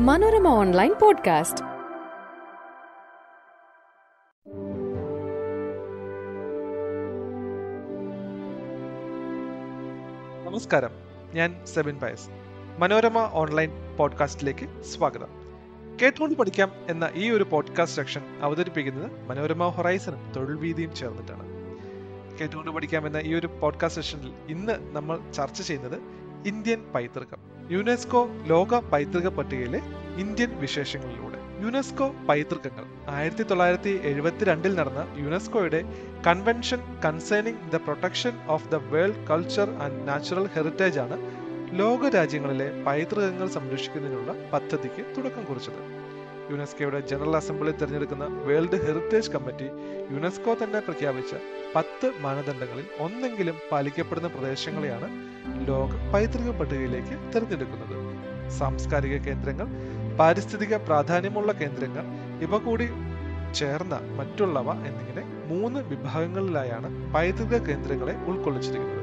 Manorama online podcast. നമസ്കാരം. ഞാൻ Sebin Pius. Manorama online പോഡ്കാസ്റ്റിലേക്ക് സ്വാഗതം. കേട്ടുകൊണ്ട് പഠിക്കാം എന്ന ഈ ഒരു പോഡ്കാസ്റ്റ് സെക്ഷൻ അവതരിപ്പിക്കുന്നത് മനോരമ ഹൊറൈസണും തൊഴിൽ വീതിയും ചേർന്നിട്ടാണ്. കേട്ടുകൊണ്ട് പഠിക്കാം എന്ന ഈ ഒരു പോഡ്കാസ്റ്റ് സെഷനിൽ ഇന്ന് നമ്മൾ ചർച്ച ചെയ്യുന്നത് ഇന്ത്യൻ പൈതൃകം. യുനെസ്കോ ലോക പൈതൃക പട്ടികയിലെ ഇന്ത്യൻ വിശേഷങ്ങളിലൂടെ. യുനെസ്കോ പൈതൃകങ്ങൾ. ആയിരത്തി തൊള്ളായിരത്തി എഴുപത്തിരണ്ടിൽ നടന്ന യുനെസ്കോയുടെ convention concerning the protection of the world culture and natural heritage ആണ് ലോക രാജ്യങ്ങളിലെ പൈതൃകങ്ങൾ സംരക്ഷിക്കുന്നതിനുള്ള പദ്ധതിക്ക് തുടക്കം കുറിച്ചത്. യുനെസ്കോയുടെ ജനറൽ അസംബ്ലി തിരഞ്ഞെടുക്കുന്ന വേൾഡ് ഹെറിറ്റേജ് കമ്മിറ്റി യുനെസ്കോ തന്നെ പ്രഖ്യാപിച്ച പത്ത് മാനദണ്ഡങ്ങളിൽ ഒന്നെങ്കിലും പാലിക്കപ്പെടുന്ന പ്രദേശങ്ങളെയാണ് ലോക പൈതൃക പട്ടികയിലേക്ക് തിരഞ്ഞെടുക്കുന്നത്. സാംസ്കാരിക കേന്ദ്രങ്ങൾ പാരിസ്ഥിതിക പ്രാധാന്യമുള്ള കേന്ദ്രങ്ങൾ ഇവ കൂടി ചേർന്ന മറ്റുള്ളവ എന്നിങ്ങനെ മൂന്ന് വിഭാഗങ്ങളിലായാണ് പൈതൃക കേന്ദ്രങ്ങളെ ഉൾക്കൊള്ളിച്ചിരിക്കുന്നത്.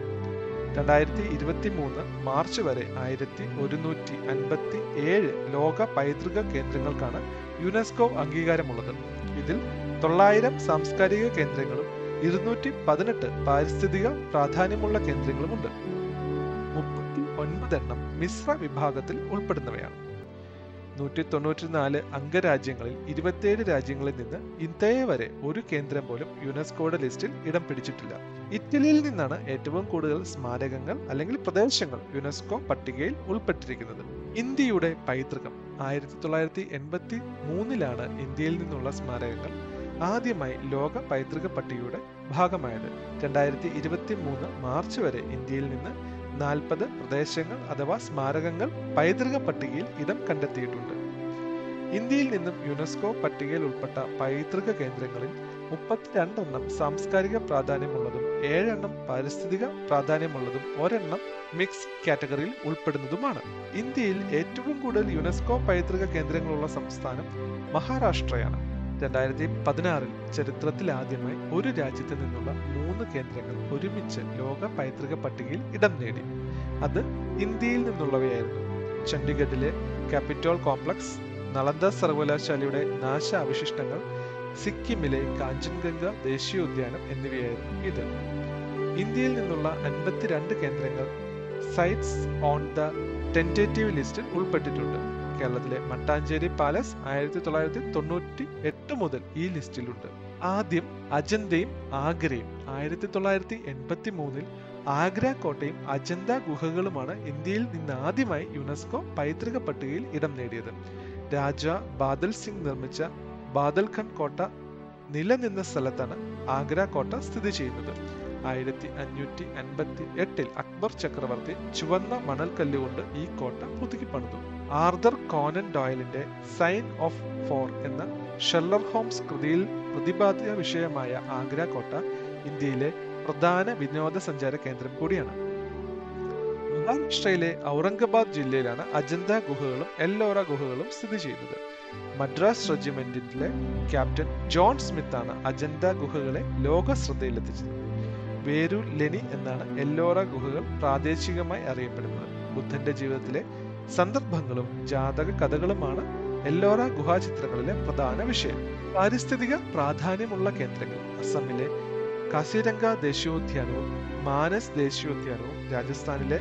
രണ്ടായിരത്തി ഇരുപത്തി മൂന്ന് മാർച്ച് വരെ ആയിരത്തി ഒരുന്നൂറ്റി അൻപത്തി ഏഴ് ലോക പൈതൃക കേന്ദ്രങ്ങൾക്കാണ് യുനെസ്കോ അംഗീകാരമുള്ളത്. ഇതിൽ തൊള്ളായിരം സാംസ്കാരിക കേന്ദ്രങ്ങളും ഇരുന്നൂറ്റി പതിനെട്ട് പാരിസ്ഥിതിക പ്രാധാന്യമുള്ള കേന്ദ്രങ്ങളുമുണ്ട്. ഒൻപതെണ്ണം മിശ്ര വിഭാഗത്തിൽ ഉൾപ്പെടുന്നവയാണ്. നൂറ്റി തൊണ്ണൂറ്റിനാല് അംഗരാജ്യങ്ങളിൽ ഇരുപത്തിയേഴ് രാജ്യങ്ങളിൽ നിന്ന് ഇന്നേ വരെ ഒരു കേന്ദ്രം പോലും യുനെസ്കോയുടെ ലിസ്റ്റിൽ ഇടം പിടിച്ചിട്ടില്ല. ഇറ്റലിയിൽ നിന്നാണ് ഏറ്റവും കൂടുതൽ സ്മാരകങ്ങൾ അല്ലെങ്കിൽ പ്രദേശങ്ങൾ യുനെസ്കോ പട്ടികയിൽ ഉൾപ്പെട്ടിരിക്കുന്നത്. ഇന്ത്യയുടെ പൈതൃകം ആയിരത്തി തൊള്ളായിരത്തി എൺപത്തി മൂന്നിലാണ് ഇന്ത്യയിൽ നിന്നുള്ള സ്മാരകങ്ങൾ ആദ്യമായി ലോക പൈതൃക പട്ടികയുടെ ഭാഗമായത്. രണ്ടായിരത്തി ഇരുപത്തി മൂന്ന് മാർച്ച് വരെ ഇന്ത്യയിൽ നിന്ന് നാൽപ്പത് പ്രദേശങ്ങൾ അഥവാ സ്മാരകങ്ങൾ പൈതൃക പട്ടികയിൽ ഇടം കണ്ടെത്തിയിട്ടുണ്ട്. ഇന്ത്യയിൽ നിന്നും യുനെസ്കോ പട്ടികയിൽ ഉൾപ്പെട്ട പൈതൃക കേന്ദ്രങ്ങളിൽ മുപ്പത്തിരണ്ടെണ്ണം സാംസ്കാരിക പ്രാധാന്യമുള്ളതും ഏഴെണ്ണം പാരിസ്ഥിതിക പ്രാധാന്യമുള്ളതും ഒരെണ്ണം മിക്സ് കാറ്റഗറിയിൽ ഉൾപ്പെടുന്നതുമാണ്. ഇന്ത്യയിൽ ഏറ്റവും കൂടുതൽ യുനെസ്കോ പൈതൃക കേന്ദ്രങ്ങളുള്ള സംസ്ഥാനം മഹാരാഷ്ട്രയാണ്. രണ്ടായിരത്തി പതിനാറിൽ ചരിത്രത്തിൽ ആദ്യമായി ഒരു രാജ്യത്ത് നിന്നുള്ള മൂന്ന് കേന്ദ്രങ്ങൾ ഒരുമിച്ച് ലോക പൈതൃക പട്ടികയിൽ ഇടം നേടി. അത് ഇന്ത്യയിൽ നിന്നുള്ളവയായിരുന്നു. ചണ്ഡീഗഡിലെ ക്യാപിറ്റോൾ കോംപ്ലക്സ് നളന്ദ സർവകലാശാലയുടെ നാശാവശിഷ്ടങ്ങൾ സിക്കിമിലെ കാഞ്ചൻഗംഗ ദേശീയോദ്യാനം എന്നിവയായിരുന്നു ഇത്. ഇന്ത്യയിൽ നിന്നുള്ള അൻപത്തിരണ്ട് കേന്ദ്രങ്ങൾ സൈറ്റ്സ് ഓൺ ദ ടെന്റേറ്റീവ് ലിസ്റ്റിൽ ഉൾപ്പെട്ടിട്ടുണ്ട്. കേരളത്തിലെ മട്ടാഞ്ചേരി പാലസ് ആയിരത്തി തൊള്ളായിരത്തി തൊണ്ണൂറ്റി എട്ട് മുതൽ ഈ ലിസ്റ്റിലുണ്ട്. ആദ്യം അജന്തയും ആഗ്രയും. ആയിരത്തി തൊള്ളായിരത്തി എൺപത്തി മൂന്നിൽ ആഗ്ര കോട്ടയും അജന്ത ഗുഹകളുമാണ് ഇന്ത്യയിൽ നിന്ന് ആദ്യമായി യുനെസ്കോ പൈതൃക പട്ടികയിൽ ഇടം നേടിയത്. രാജ ബാദൽ സിംഗ് നിർമ്മിച്ച ബാദൽഖണ്ഡ് കോട്ട നിലനിന്ന സ്ഥലത്താണ് ആഗ്ര കോട്ട സ്ഥിതി ചെയ്യുന്നത്. ആയിരത്തി അഞ്ഞൂറ്റി അൻപത്തി എട്ടിൽ അക്ബർ ചക്രവർത്തി ചുവന്ന മണൽക്കല്ലുകൊണ്ട് ഈ കോട്ട പുതുക്കി പണിതു ആർദർ കോനൻ ഡോയലിന്റെ സൈൻ ഓഫ് ഫോർ എന്ന ഷെല്ലർ ഹോംസ് കൃതിയിൽ പ്രതിപാദ്യ വിഷയമായ ആഗ്ര കോട്ട ഇന്ത്യയിലെ പ്രധാന വിനോദസഞ്ചാര കേന്ദ്രം കൂടിയാണ്. മഹാരാഷ്ട്രയിലെ ഔറംഗാബാദ് ജില്ലയിലാണ് അജന്ത ഗുഹകളും എല്ലോറ ഗുഹകളും സ്ഥിതി ചെയ്യുന്നത്. മദ്രാസ് റെജിമെന്റിലെ ക്യാപ്റ്റൻ ജോൺ സ്മിത്ത് ആണ് അജന്ത ഗുഹകളെ ലോക ശ്രദ്ധയിലെത്തിച്ചത് വേരു ലെനി എന്നാണ് എല്ലോറ ഗുഹകൾ പ്രാദേശികമായി അറിയപ്പെടുന്നത്. ബുദ്ധന്റെ ജീവിതത്തിലെ സന്ദർഭങ്ങളും ജാതക കഥകളുമാണ് എല്ലോറ ഗുഹാചിത്രങ്ങളിലെ പ്രധാന വിഷയം. പാരിസ്ഥിതിക പ്രാധാന്യമുള്ള കേന്ദ്രങ്ങൾ അസമിലെ കാസിരംഗ ദേശീയോദ്യാനവും മാനസ് ദേശീയോദ്യാനവും രാജസ്ഥാനിലെ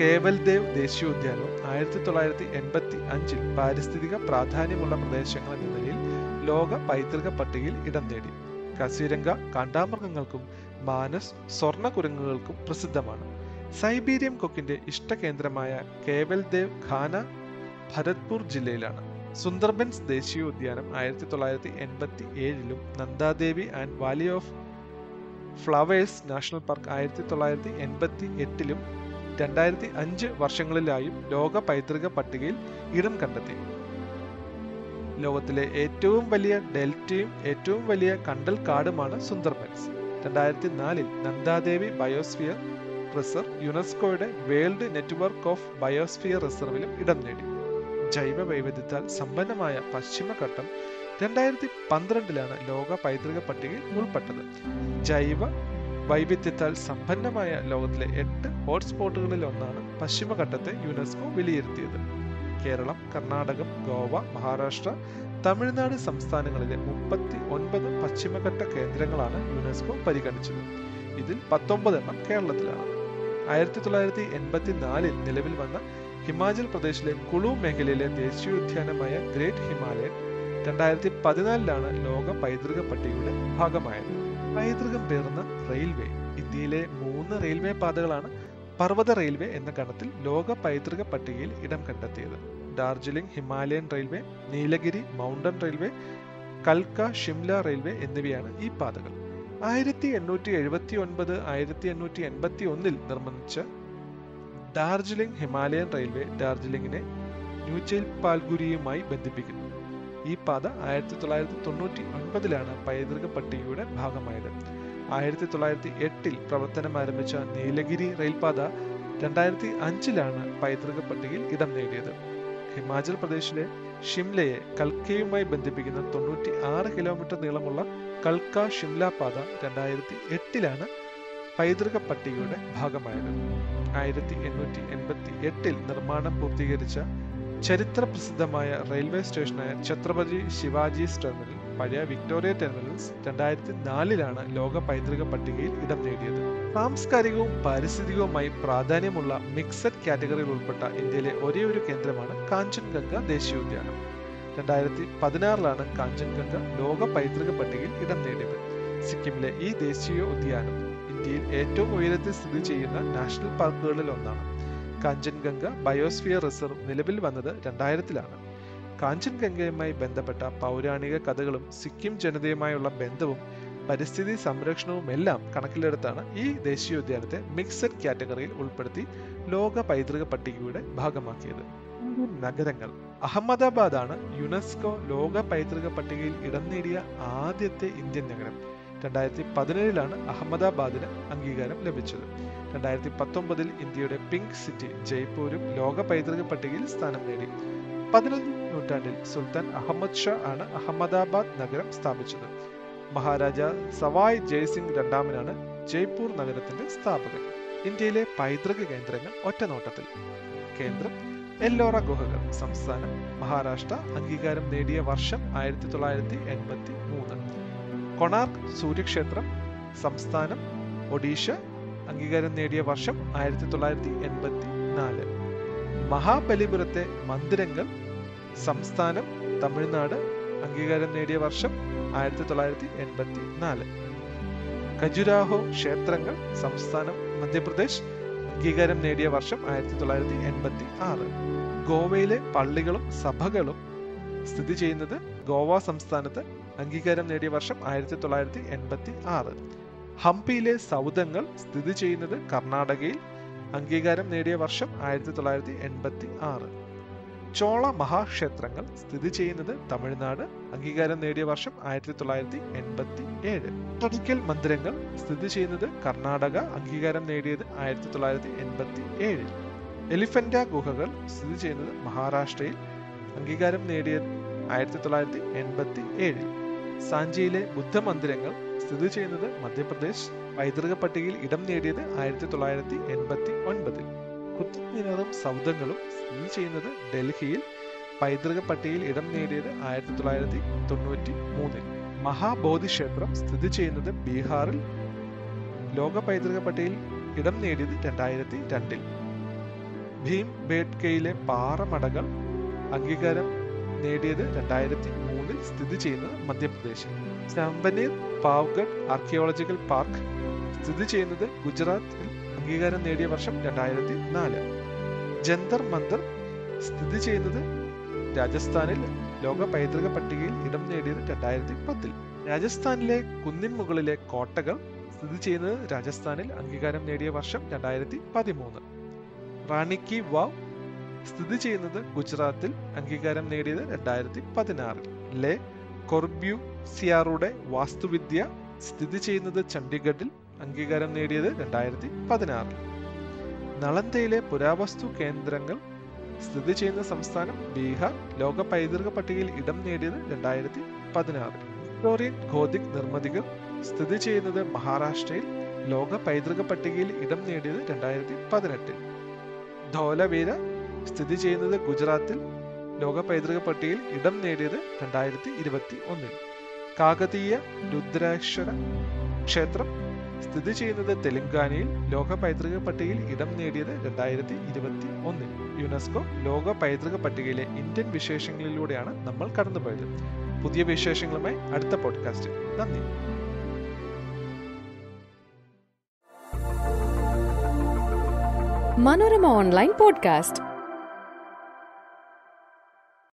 കേവൽദേവ് ദേശീയോദ്യാനവും ആയിരത്തി തൊള്ളായിരത്തി എൺപത്തി അഞ്ചിൽ പാരിസ്ഥിതിക പ്രാധാന്യമുള്ള പ്രദേശങ്ങൾ എന്ന നിലയിൽ ലോക പൈതൃക പട്ടികയിൽ ഇടം നേടി. കസീരംഗ കാണ്ടാമൃഗങ്ങൾക്കും മാനസ് സ്വർണ കുരങ്ങുകൾക്കും പ്രസിദ്ധമാണ്. സൈബീരിയൻ കൊക്കിന്റെ ഇഷ്ടകേന്ദ്രമായ കേവൽദേവ് ഖാന ഭരത്പൂർ ജില്ലയിലാണ്. സുന്ദർബൻസ് ദേശീയോദ്യാനം ആയിരത്തി തൊള്ളായിരത്തി എൺപത്തി ഏഴിലും Nanda Devi and valley of flowers national park ആയിരത്തി തൊള്ളായിരത്തി എൺപത്തി എട്ടിലും രണ്ടായിരത്തി അഞ്ച് വർഷങ്ങളിലായും ലോക പൈതൃക പട്ടികയിൽ ഇടം കണ്ടെത്തി. ലോകത്തിലെ ഏറ്റവും വലിയ ഡെൽറ്റയും ഏറ്റവും വലിയ കണ്ടൽ കാടുമാണ് സുന്ദർബൻസ്. രണ്ടായിരത്തി നാലിൽ നന്ദാദേവി ബയോസ്ഫിയർ റിസർവ് യുനെസ്കോയുടെ വേൾഡ് നെറ്റ്വർക്ക് ഓഫ് ബയോസ്ഫിയർ റിസർവിലും ഇടം നേടി. ജൈവ വൈവിധ്യത്താൽ സമ്പന്നമായ പശ്ചിമഘട്ടം രണ്ടായിരത്തി പന്ത്രണ്ടിലാണ് ലോക പൈതൃക പട്ടികയിൽ ഉൾപ്പെട്ടത്. ജൈവ വൈവിധ്യത്താൽ സമ്പന്നമായ ലോകത്തിലെ എട്ട് ഹോട്ട്സ്പോട്ടുകളിൽ ഒന്നാണ് പശ്ചിമഘട്ടത്തെ യുനെസ്കോ വിലയിരുത്തിയത്. കേരളം കർണാടകം ഗോവ മഹാരാഷ്ട്ര തമിഴ്നാട് സംസ്ഥാനങ്ങളിലെ മുപ്പത്തി ഒൻപത് പശ്ചിമഘട്ട കേന്ദ്രങ്ങളാണ് യുനെസ്കോ പരിഗണിച്ചത്. ഇതിൽ പത്തൊമ്പതെണ്ണം കേരളത്തിലാണ്. ആയിരത്തി തൊള്ളായിരത്തി എൺപത്തി നാലിൽ നിലവിൽ വന്ന ഹിമാചൽ പ്രദേശിലെ കുളു മേഖലയിലെ ദേശീയോദ്യാനമായ ഗ്രേറ്റ് ഹിമാലയൻ രണ്ടായിരത്തി പതിനാലിലാണ് ലോക പൈതൃക പട്ടികയുടെ ഭാഗമായത്. പൈതൃകം പേർന്ന റെയിൽവേ ഇന്ത്യയിലെ മൂന്ന് റെയിൽവേ പാതകളാണ് പർവത റെയിൽവേ എന്ന ഗണത്തിൽ ലോക പൈതൃക പട്ടികയിൽ ഇടം കണ്ടെത്തിയത്. Darjeeling Himalayan railway Nilgiri mountain railway കൽക്ക Shimla railway എന്നിവയാണ് ഈ പാതകൾ. ആയിരത്തി എണ്ണൂറ്റി എഴുപത്തി ഒൻപത് ആയിരത്തി എണ്ണൂറ്റി എൺപത്തി ഒന്നിൽ നിർമ്മിച്ച ഡാർജിലിംഗ് ഹിമാലയൻ റെയിൽവേ ഡാർജിലിംഗിനെ ന്യൂജൽപാൽഗുരിയുമായി ബന്ധിപ്പിക്കുന്നു. ഈ പാത ആയിരത്തി തൊള്ളായിരത്തി തൊണ്ണൂറ്റി ഒൻപതിലാണ് പൈതൃക പട്ടികയുടെ ഭാഗമായത്. ആയിരത്തി തൊള്ളായിരത്തി എട്ടിൽ പ്രവർത്തനം ആരംഭിച്ച നീലഗിരി റെയിൽപാത രണ്ടായിരത്തി അഞ്ചിലാണ് പൈതൃക പട്ടികയിൽ ഇടം നേടിയത്. ഹിമാചൽ പ്രദേശിലെ ഷിംലയെ കൽക്കയുമായി ബന്ധിപ്പിക്കുന്ന തൊണ്ണൂറ്റി ആറ് കിലോമീറ്റർ നീളമുള്ള കൽക്ക ഷിംല പാത രണ്ടായിരത്തി എട്ടിലാണ് പൈതൃക പട്ടികയുടെ ഭാഗമായത്. ആയിരത്തി എണ്ണൂറ്റി എൺപത്തി എട്ടിൽ നിർമ്മാണം പൂർത്തീകരിച്ച ചരിത്ര പ്രസിദ്ധമായ റെയിൽവേ സ്റ്റേഷനായ ഛത്രപതി ശിവാജി ടെർമിനൽ പഴയ വിക്ടോറിയ ടെർമിനൽസ് രണ്ടായിരത്തി നാലിലാണ് ലോക പൈതൃക പട്ടികയിൽ ഇടം നേടിയത്. സാംസ്കാരികവും പാരിസ്ഥിതികവുമായി പ്രാധാന്യമുള്ള മിക്സഡ് കാറ്റഗറിയിൽ ഉൾപ്പെട്ട ഇന്ത്യയിലെ ഒരേ ഒരു കേന്ദ്രമാണ് കാഞ്ചൻഗംഗ ദേശീയോദ്യാനം. രണ്ടായിരത്തി പതിനാറിലാണ് കാഞ്ചൻഗംഗ ലോക പൈതൃക പട്ടികയിൽ ഇടം നേടിയത്. സിക്കിമിലെ ഈ ദേശീയ ഉദ്യാനം ഇന്ത്യയിൽ ഏറ്റവും ഉയരത്തിൽ സ്ഥിതി ചെയ്യുന്ന നാഷണൽ പാർക്കുകളിൽ ഒന്നാണ്. കാഞ്ചൻഗംഗ ബയോസ്ഫിയർ റിസർവ് നിലവിൽ വന്നത് രണ്ടായിരത്തിലാണ്. കാഞ്ചൻഗംഗയുമായി ബന്ധപ്പെട്ട പൗരാണിക കഥകളും സിക്കിം ജനതയുമായുള്ള ബന്ധവും പരിസ്ഥിതി സംരക്ഷണവും എല്ലാം കണക്കിലെടുത്താണ് ഈ ദേശീയോദ്യാനത്തെ മിക്സഡ് കാറ്റഗറിയിൽ ഉൾപ്പെടുത്തി ലോക പൈതൃക പട്ടികയുടെ ഭാഗമാക്കിയത്. നഗരങ്ങൾ. അഹമ്മദാബാദ് ആണ് യുനെസ്കോ ലോക പൈതൃക പട്ടികയിൽ ഇടം നേടിയ ആദ്യത്തെ ഇന്ത്യൻ നഗരം. രണ്ടായിരത്തി പതിനേഴിലാണ് അഹമ്മദാബാദിന് അംഗീകാരം ലഭിച്ചത്. രണ്ടായിരത്തി പത്തൊമ്പതിൽ ഇന്ത്യയുടെ പിങ്ക് സിറ്റി ജയ്പൂരും ലോക പൈതൃക പട്ടികയിൽ സ്ഥാനം നേടി. പതിനൊന്ന് നൂറ്റാണ്ടിൽ സുൽത്താൻ അഹമ്മദ് ഷാ ആണ് അഹമ്മദാബാദ് നഗരം സ്ഥാപിച്ചത്. മഹാരാജ സവായ് ജയ്സിംഗ് രണ്ടാമനാണ് ജയ്പൂർ നഗരത്തിന്റെ സ്ഥാപകൻ. ഇന്ത്യയിലെ പൈതൃക കേന്ദ്രങ്ങൾ ഒറ്റനോട്ടത്തിൽ. കേന്ദ്രം എല്ലോറ ഗുഹകൾ സംസ്ഥാനം മഹാരാഷ്ട്ര അംഗീകാരം നേടിയ വർഷം ആയിരത്തി തൊള്ളായിരത്തി എൺപത്തി മൂന്ന് കൊണാർക്ക് സൂര്യക്ഷേത്രം സംസ്ഥാനം ഒഡീഷ അംഗീകാരം നേടിയ വർഷം ആയിരത്തി തൊള്ളായിരത്തി എൺപത്തി നാല് മഹാബലിപുരത്തെ മന്ദിരങ്ങൾ സംസ്ഥാനം തമിഴ്നാട് അംഗീകാരം നേടിയ വർഷം ആയിരത്തി തൊള്ളായിരത്തി എൺപത്തി നാല് ഖജുരാഹോ ക്ഷേത്രങ്ങൾ സംസ്ഥാനം മധ്യപ്രദേശ് അംഗീകാരം നേടിയ വർഷം ആയിരത്തി തൊള്ളായിരത്തി എൺപത്തി ആറ് ഗോവയിലെ പള്ളികളും സഭകളും സ്ഥിതി ചെയ്യുന്നത് ഗോവ സംസ്ഥാനത്ത് അംഗീകാരം നേടിയ വർഷം ആയിരത്തി തൊള്ളായിരത്തി എൺപത്തി ആറ് ഹംപിയിലെ സൗധങ്ങൾ സ്ഥിതി ചെയ്യുന്നത് കർണാടകയിൽ അംഗീകാരം നേടിയ വർഷം ആയിരത്തി തൊള്ളായിരത്തി എൺപത്തി ആറ് ചോള മഹാക്ഷേത്രങ്ങൾ സ്ഥിതി ചെയ്യുന്നത് തമിഴ്നാട് അംഗീകാരം നേടിയ വർഷം ആയിരത്തി തൊള്ളായിരത്തി എൺപത്തി ഏഴ് തൊടിക്കൽ മന്ദിരങ്ങൾ സ്ഥിതി ചെയ്യുന്നത് കർണാടക അംഗീകാരം നേടിയത് ആയിരത്തി തൊള്ളായിരത്തി എൺപത്തി ഏഴിൽ എലിഫന്റ ഗുഹകൾ സ്ഥിതി ചെയ്യുന്നത് മഹാരാഷ്ട്രയിൽ അംഗീകാരം നേടിയത് ആയിരത്തി തൊള്ളായിരത്തി എൺപത്തി ഏഴിൽ സാഞ്ചിയിലെ ബുദ്ധമന്ദിരങ്ങൾ സ്ഥിതി ചെയ്യുന്നത് മധ്യപ്രദേശ് പൈതൃക പട്ടികയിൽ ഇടം നേടിയത് ആയിരത്തി തൊള്ളായിരത്തി എൺപത്തി ഒൻപതിൽ കുത്തുബ് മിനാറും സൗധങ്ങളും സ്ഥിതി ചെയ്യുന്നത് ഡൽഹിയിൽ പൈതൃക പട്ടികയിൽ ഇടം നേടിയത് ആയിരത്തി തൊള്ളായിരത്തി തൊണ്ണൂറ്റി മൂന്നിൽ. മഹാബോധി ക്ഷേത്രം സ്ഥിതി ചെയ്യുന്നത് ബീഹാറിൽ ലോക പൈതൃക പട്ടികയിൽ ഇടം നേടിയത് രണ്ടായിരത്തി രണ്ടിൽ. ഭീം ബേഡ്കയിലെ പാറമടകൾ അംഗീകാരം നേടിയത് രണ്ടായിരത്തി മൂന്നിൽ സ്ഥിതി ചെയ്യുന്നത് മധ്യപ്രദേശിൽ. ചമ്പനീർ പാവ്ഗഡ് ആർക്കിയോളജിക്കൽ പാർക്ക് സ്ഥിതി ചെയ്യുന്നത് ഗുജറാത്തിൽ അംഗീകാരം നേടിയ വർഷം രണ്ടായിരത്തി നാല് ജന്തർ മന്ദർ സ്ഥിതി ചെയ്യുന്നത് രാജസ്ഥാനിൽ ലോക പൈതൃക പട്ടികയിൽ ഇടം നേടിയത് രണ്ടായിരത്തി പത്തിൽ രാജസ്ഥാനിലെ കുന്നിൻ മുകളിലെ കോട്ടകൾ സ്ഥിതി ചെയ്യുന്നത് രാജസ്ഥാനിൽ അംഗീകാരം നേടിയ വർഷം രണ്ടായിരത്തി പതിമൂന്ന് റാണി കി വാവ് സ്ഥിതി ചെയ്യുന്നത് ഗുജറാത്തിൽ അംഗീകാരം നേടിയത് രണ്ടായിരത്തി പതിനാറിൽ ലെ കൊർബ്യു സിയാറുടെ വാസ്തുവിദ്യ സ്ഥിതി ചെയ്യുന്നത് ചണ്ഡീഗഡിൽ അംഗീകാരം നേടിയത് രണ്ടായിരത്തി പതിനാറിൽ. നളന്തയിലെ പുരാവസ്തു കേന്ദ്രങ്ങൾ സ്ഥിതി ചെയ്യുന്ന സംസ്ഥാനം ബീഹാർ ലോക പൈതൃക പട്ടികയിൽ ഇടം നേടിയത് രണ്ടായിരത്തി പതിനാറിൽ. വിക്ടോറിയൻ ഗോതിക് നിർമ്മിതികൾ സ്ഥിതി ചെയ്യുന്നത് മഹാരാഷ്ട്രയിൽ ലോക പൈതൃക പട്ടികയിൽ ഇടം നേടിയത് രണ്ടായിരത്തി പതിനെട്ടിൽ. ധോലവീര സ്ഥിതി ചെയ്യുന്നത് ഗുജറാത്തിൽ ലോക പൈതൃക പട്ടികയിൽ ഇടം നേടിയത് രണ്ടായിരത്തി ഇരുപത്തി ഒന്നിൽ. കാകതീയ രുദ്രാക്ഷര ക്ഷേത്രം സ്ഥിതി ചെയ്യുന്നത് തെലങ്കാനയിൽ ലോക പൈതൃക പട്ടികയിൽ ഇടം നേടിയത് രണ്ടായിരത്തി ഇരുപത്തി ഒന്നിൽ യുനെസ്കോ ലോക പൈതൃക പട്ടികയിലെ ഇന്ത്യൻ വിശേഷങ്ങളിലൂടെയാണ് നമ്മൾ കടന്നുപോയത്. പുതിയ വിശേഷങ്ങളുമായി അടുത്ത പോഡ്കാസ്റ്റ് നന്ദി. Manorama online podcast.